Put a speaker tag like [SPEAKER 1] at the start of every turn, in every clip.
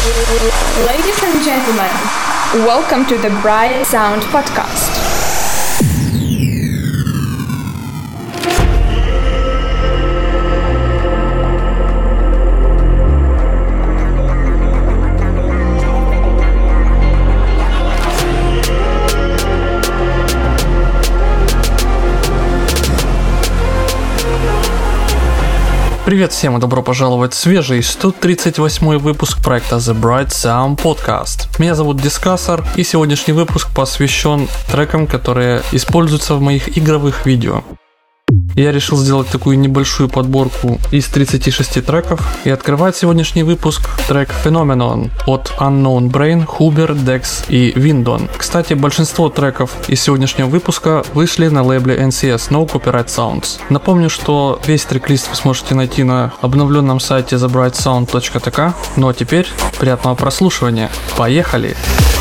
[SPEAKER 1] Ladies and gentlemen, welcome to the Bright Sound Podcast.
[SPEAKER 2] Привет всем и добро пожаловать в свежий 138 выпуск проекта The Bright Sound Podcast. Меня зовут Дискассор и сегодняшний выпуск посвящен трекам, которые используются в моих игровых видео. Я решил сделать такую небольшую подборку из 36 треков и открывать сегодняшний выпуск трек Phenomenon от Unknown Brain, Huber, Dex и Windon. Кстати, большинство треков из сегодняшнего выпуска вышли на лейбле NCS No Copyright Sounds. Напомню, что весь трек-лист вы сможете найти на обновленном сайте thebrightsound.tk. Ну а теперь приятного прослушивания. Поехали! Поехали!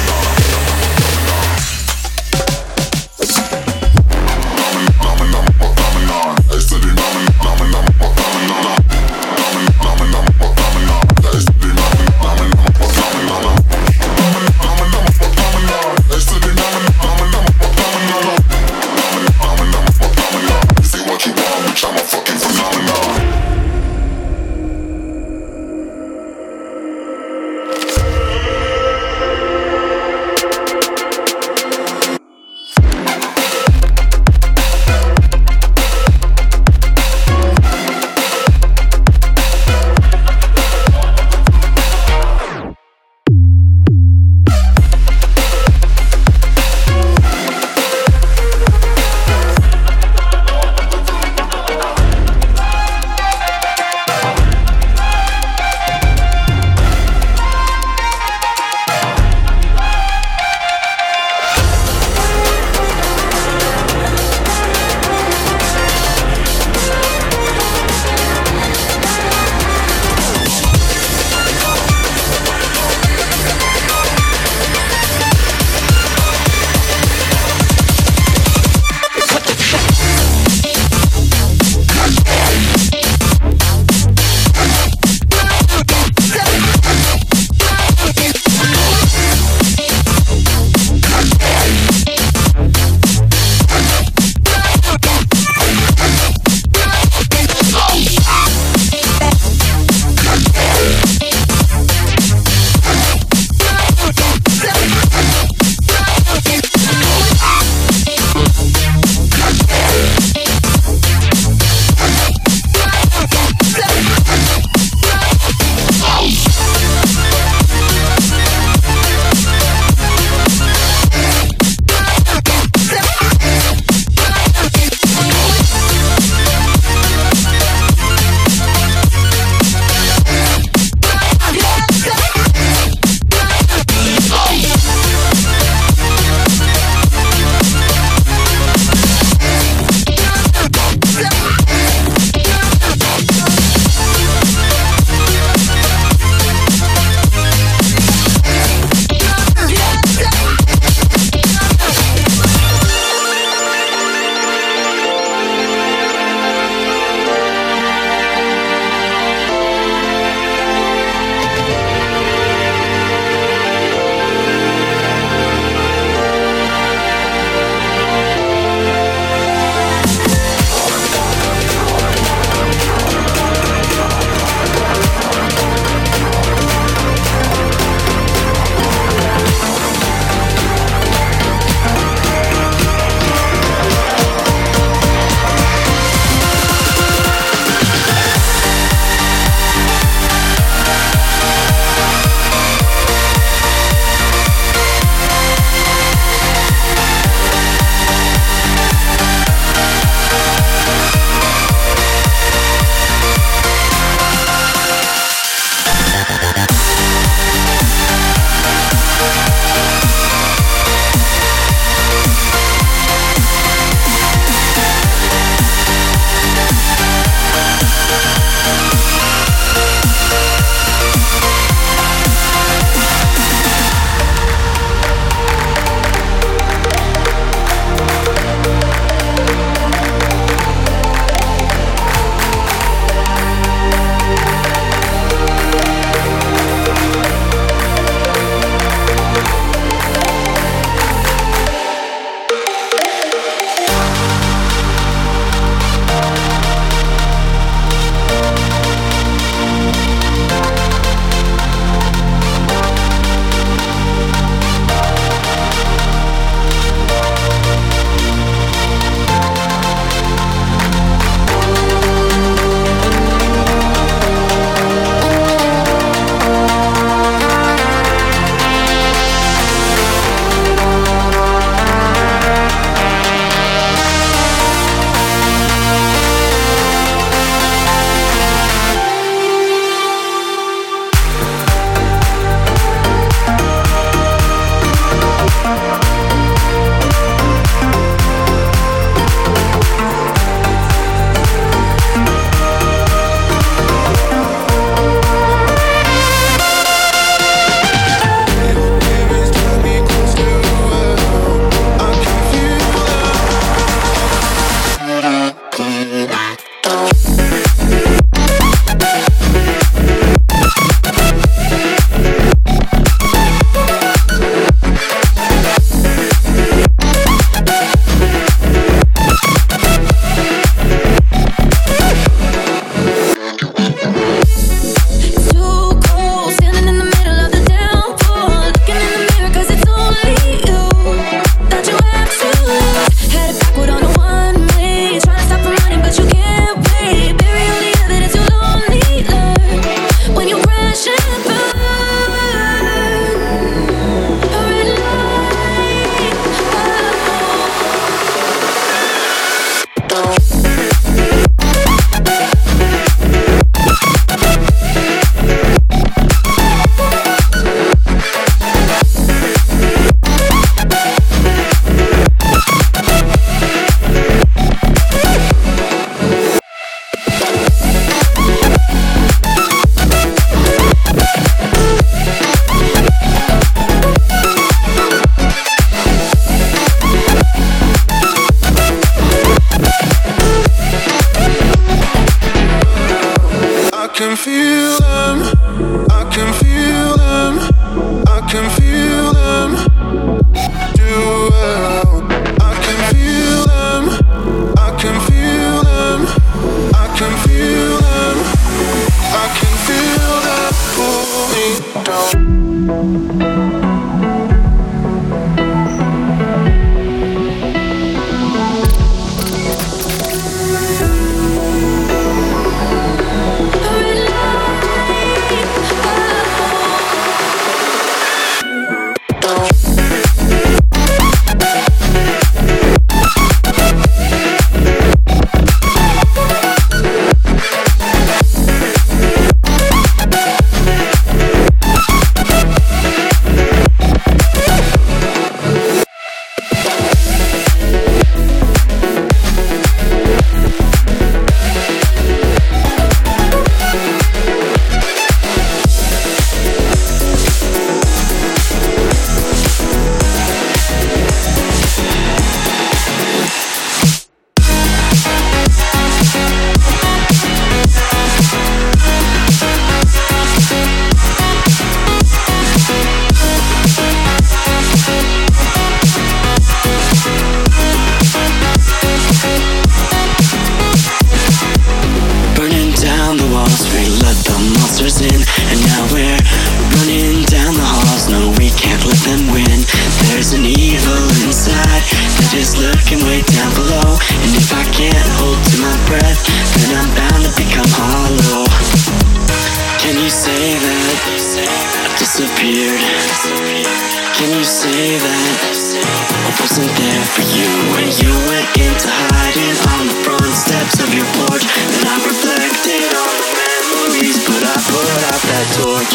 [SPEAKER 3] That torch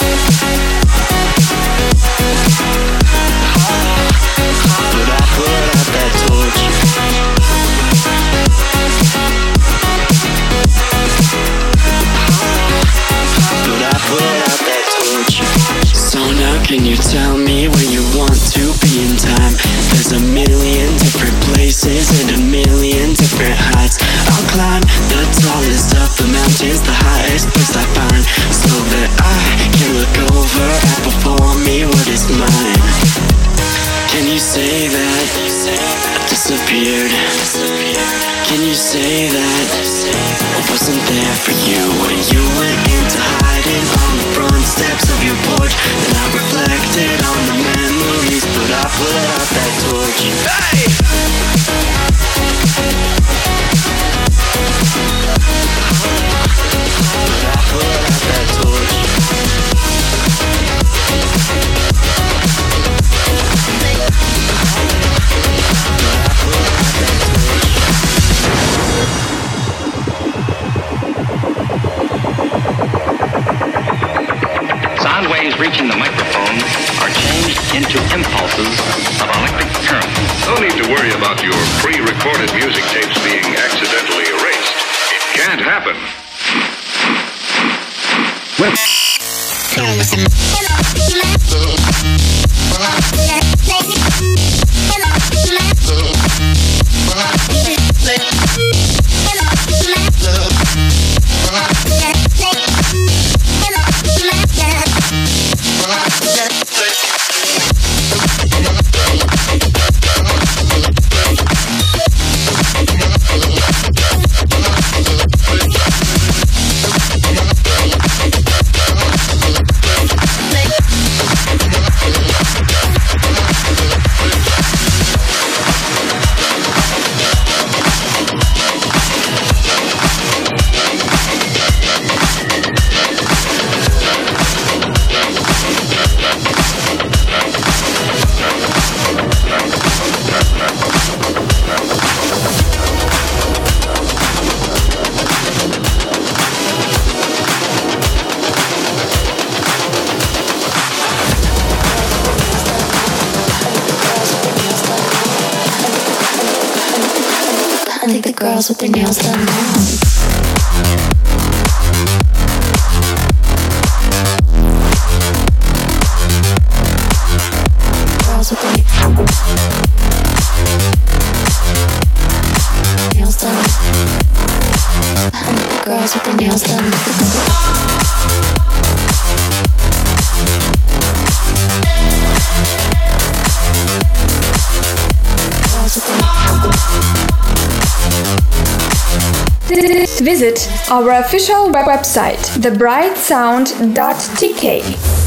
[SPEAKER 3] Hey!
[SPEAKER 1] Our official web- website, thebrightsound.tk.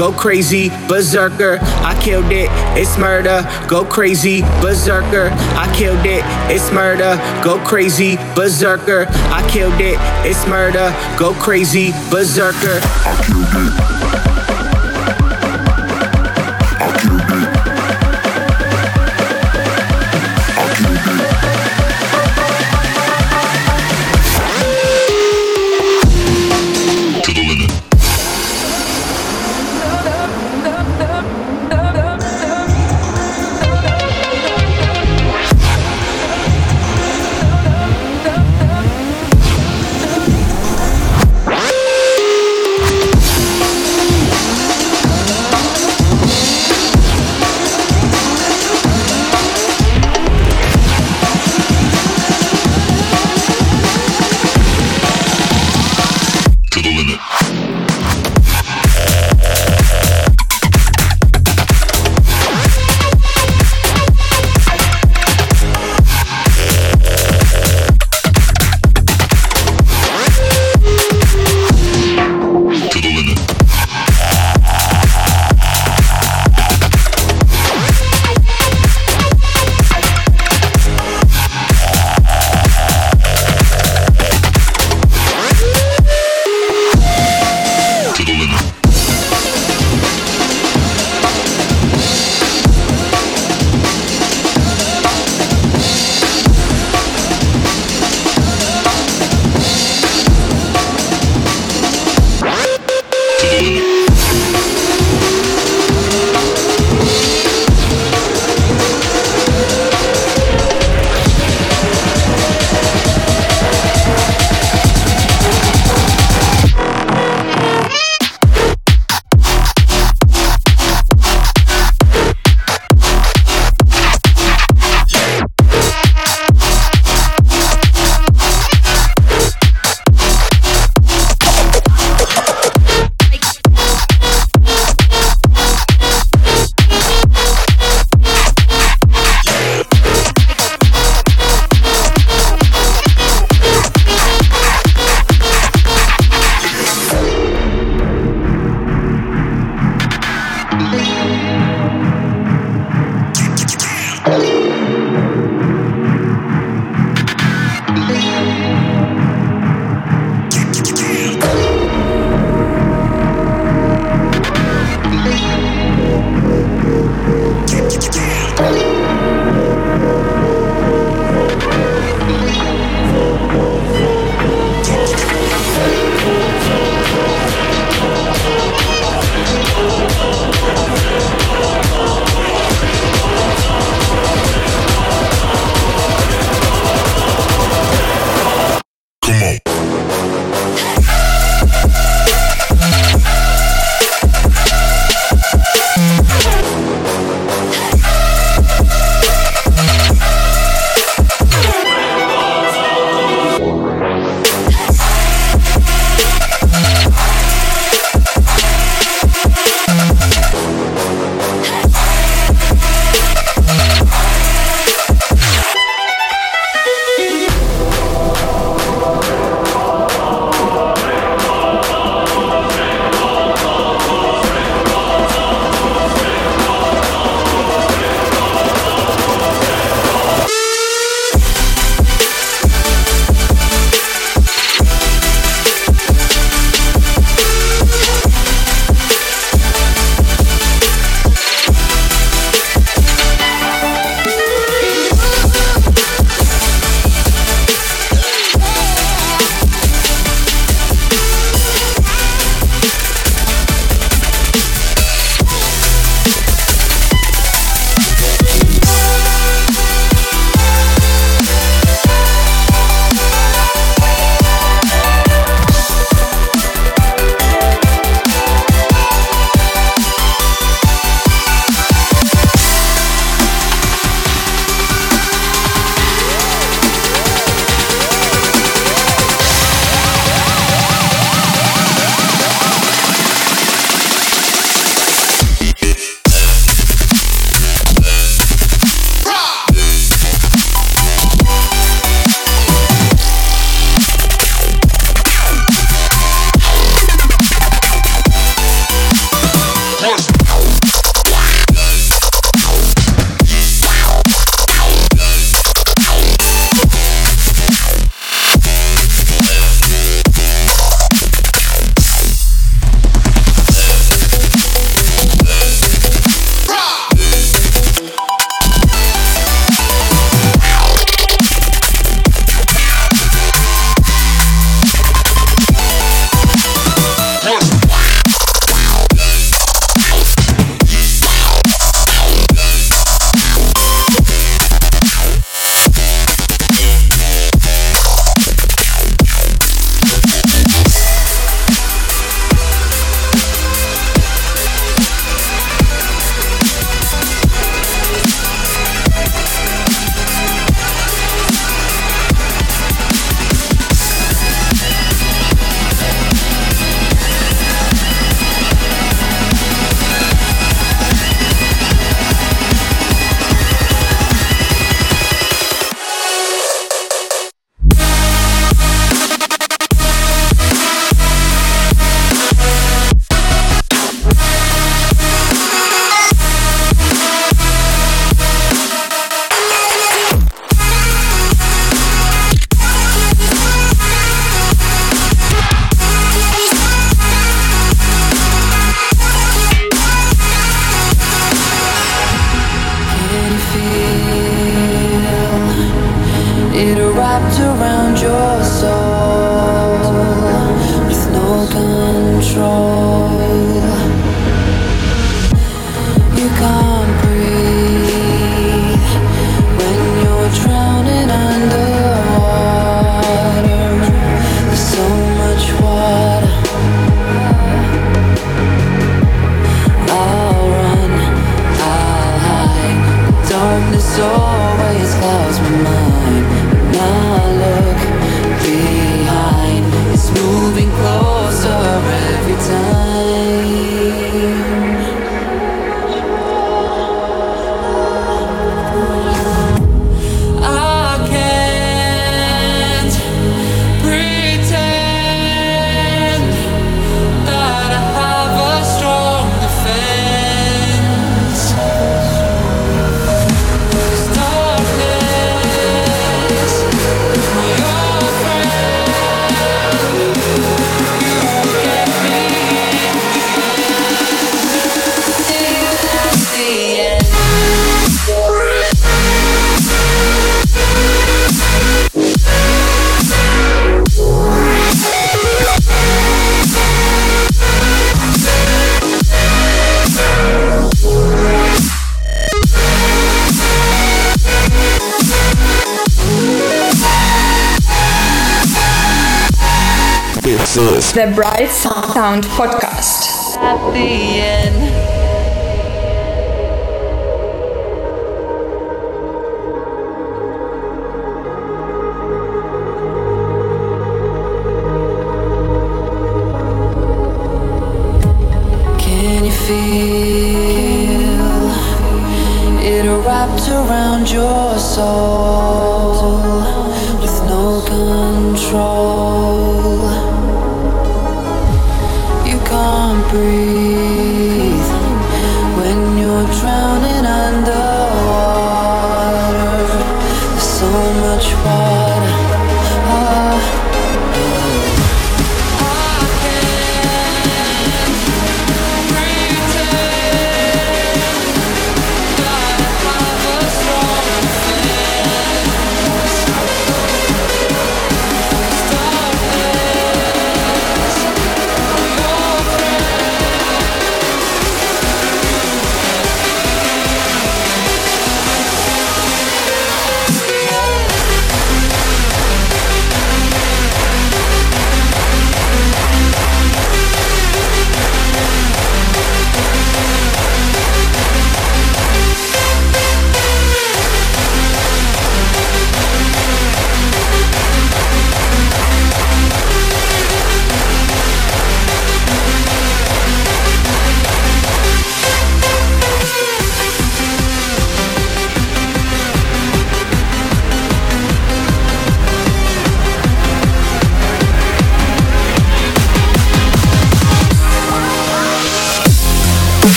[SPEAKER 4] go
[SPEAKER 5] crazy, berserker. I killed it, it's murder, go crazy, berserker. I killed it, it's murder, go crazy, berserker. I killed it, it's murder, go crazy, berserker. I killed it.
[SPEAKER 1] Sound podcast.
[SPEAKER 6] At the end. your soul with no control. breathe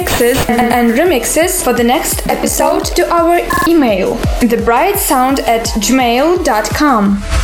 [SPEAKER 1] mixes and, and remixes for the next episode to our email, thebrightsound at gmail.com.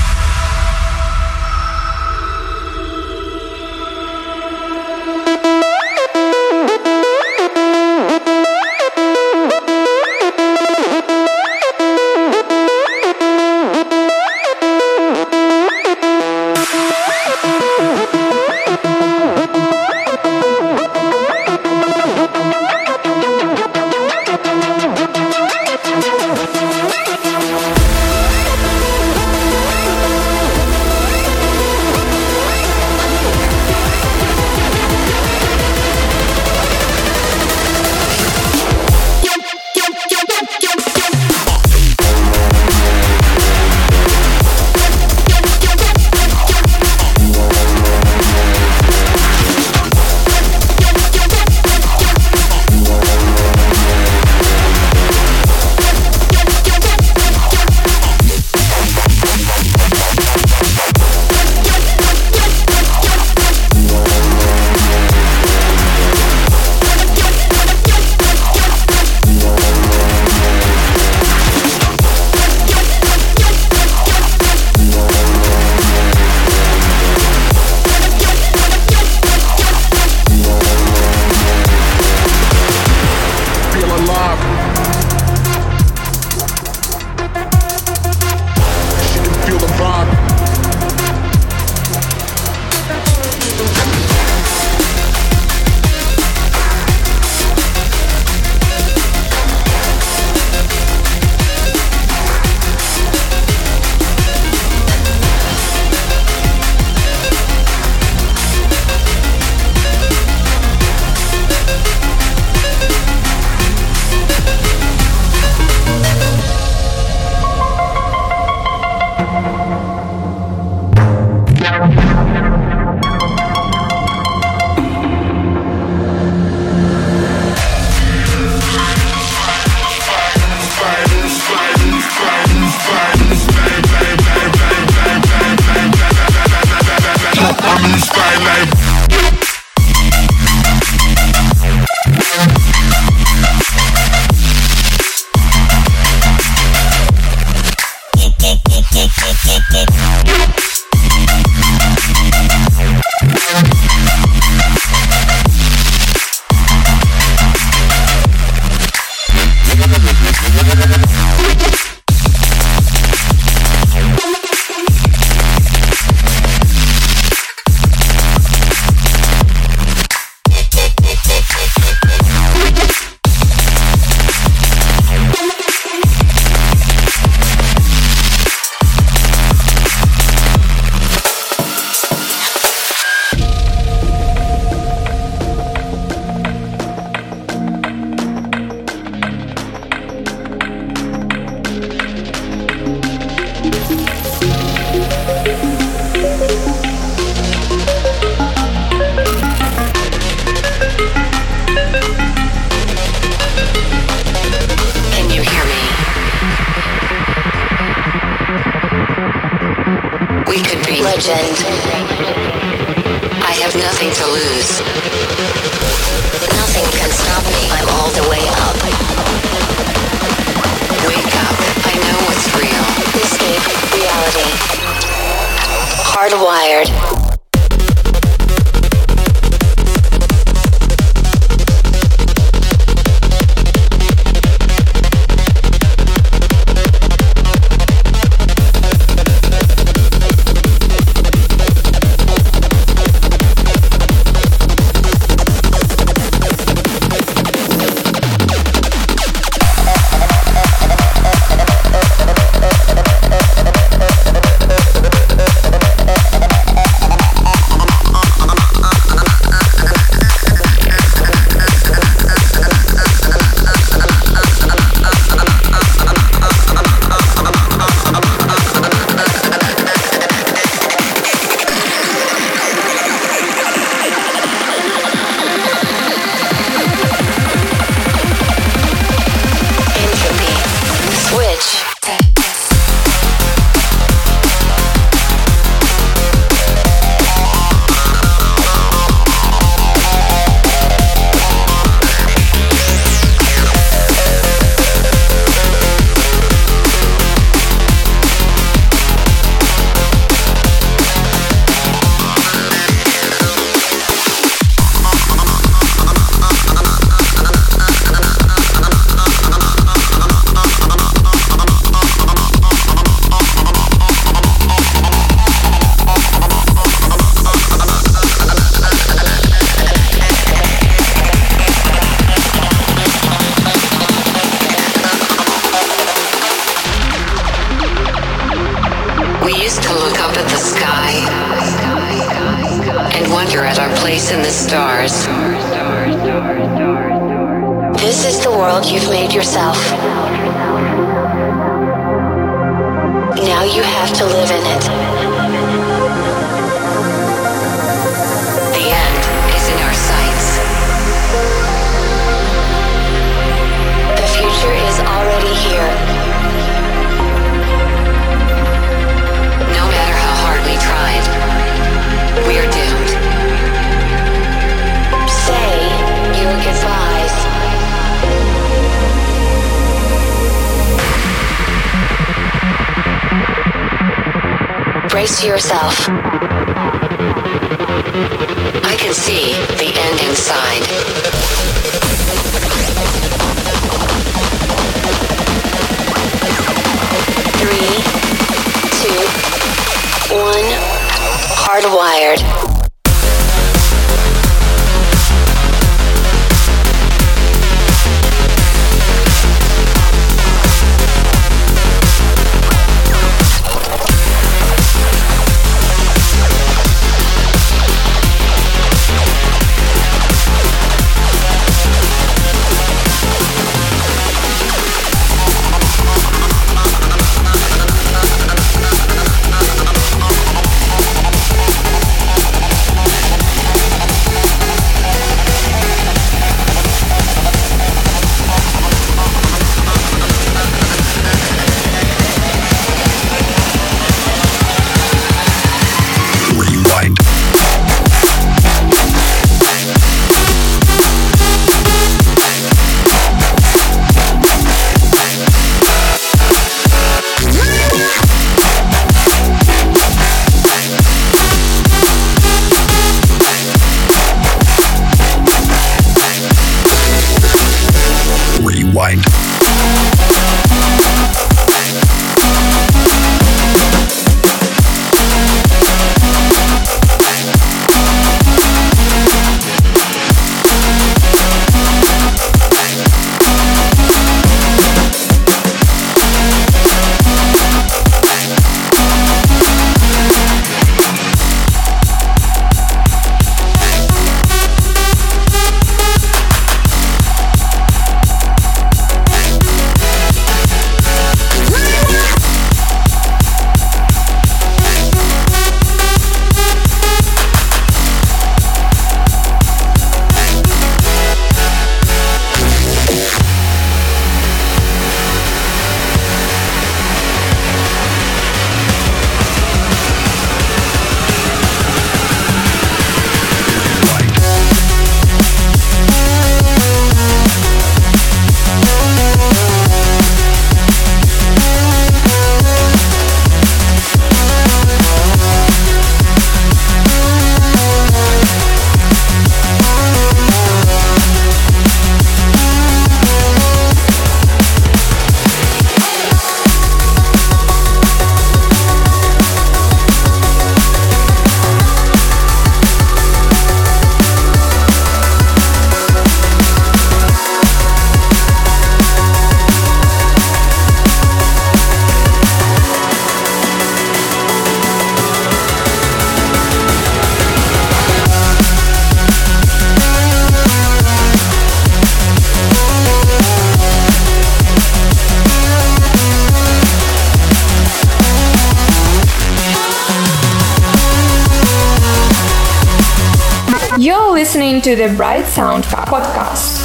[SPEAKER 6] to the
[SPEAKER 1] Bright Sound podcast.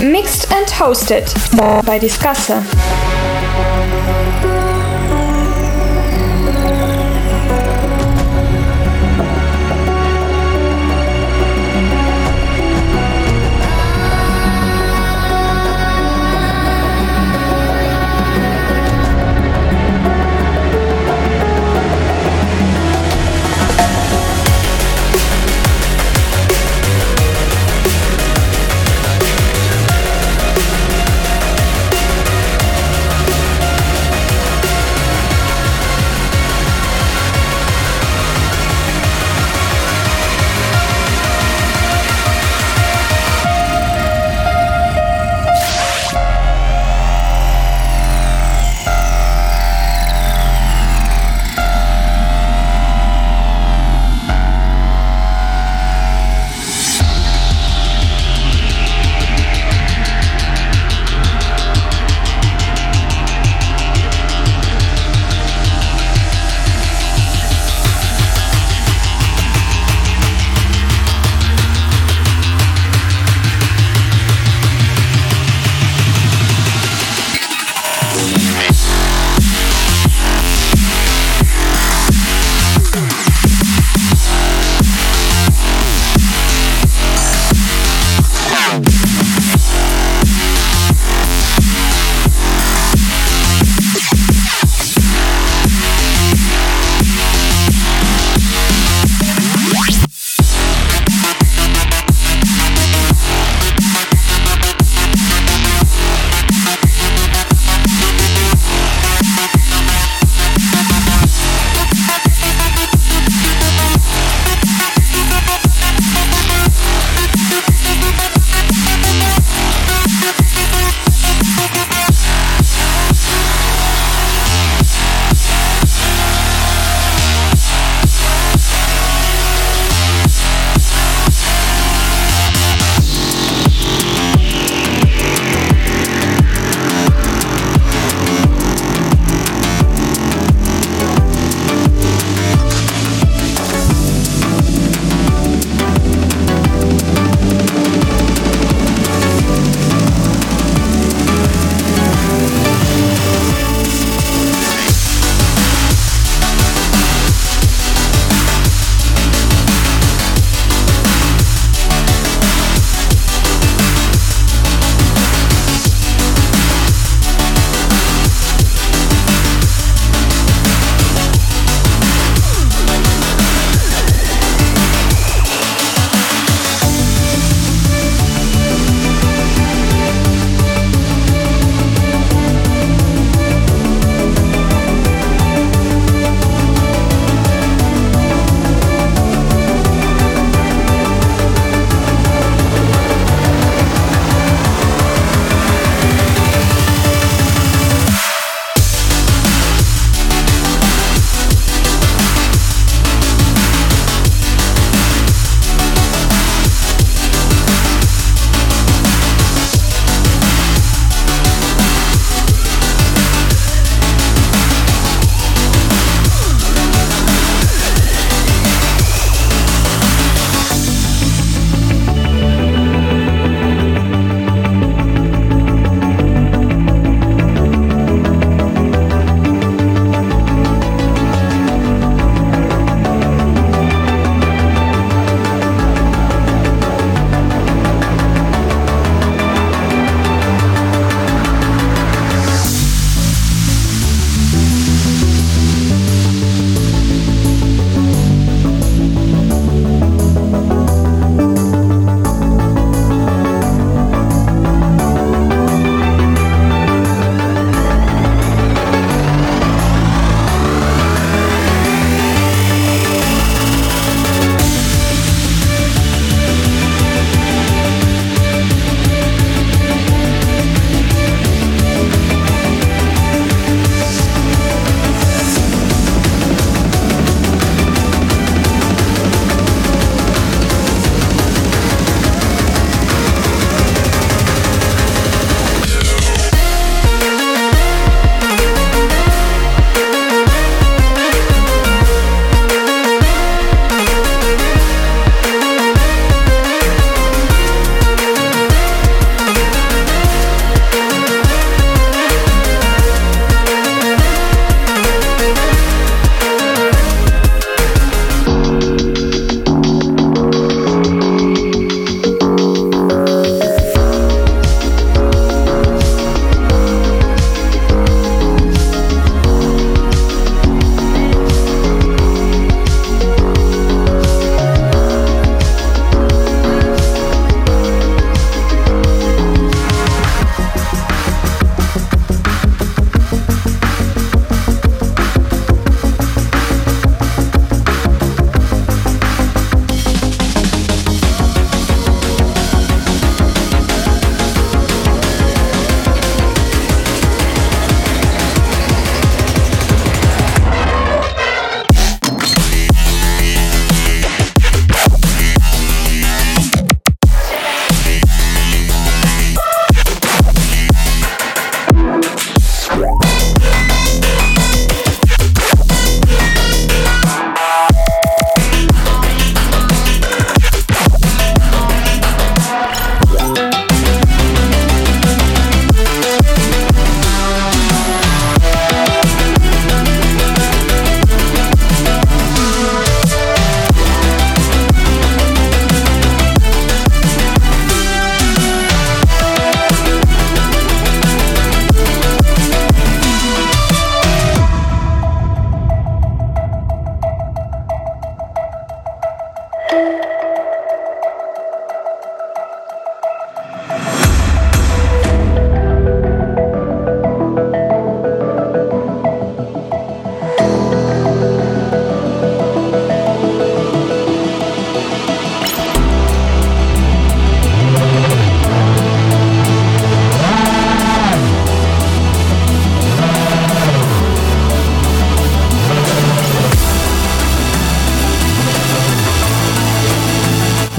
[SPEAKER 1] Mixed and hosted by Discussor.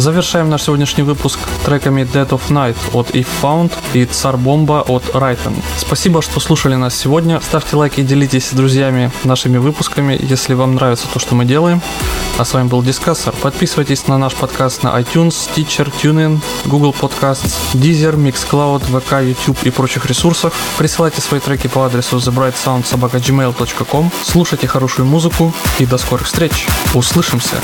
[SPEAKER 2] Завершаем наш сегодняшний выпуск треками Dead of Night от If Found и Цар Бомба от Райтон. Спасибо, что слушали нас сегодня. Ставьте лайки и делитесь с друзьями нашими выпусками, если вам нравится то, что мы делаем. А с вами был Дискассор. Подписывайтесь на наш подкаст на iTunes, Stitcher, TuneIn, Google Podcasts, Deezer, Mixcloud, VK, YouTube и прочих ресурсах. Присылайте свои треки по адресу thebrightsoundsobaka.gmail.com. Слушайте хорошую музыку и до скорых встреч. Услышимся.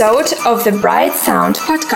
[SPEAKER 1] Episode of the Bright Sound Podcast.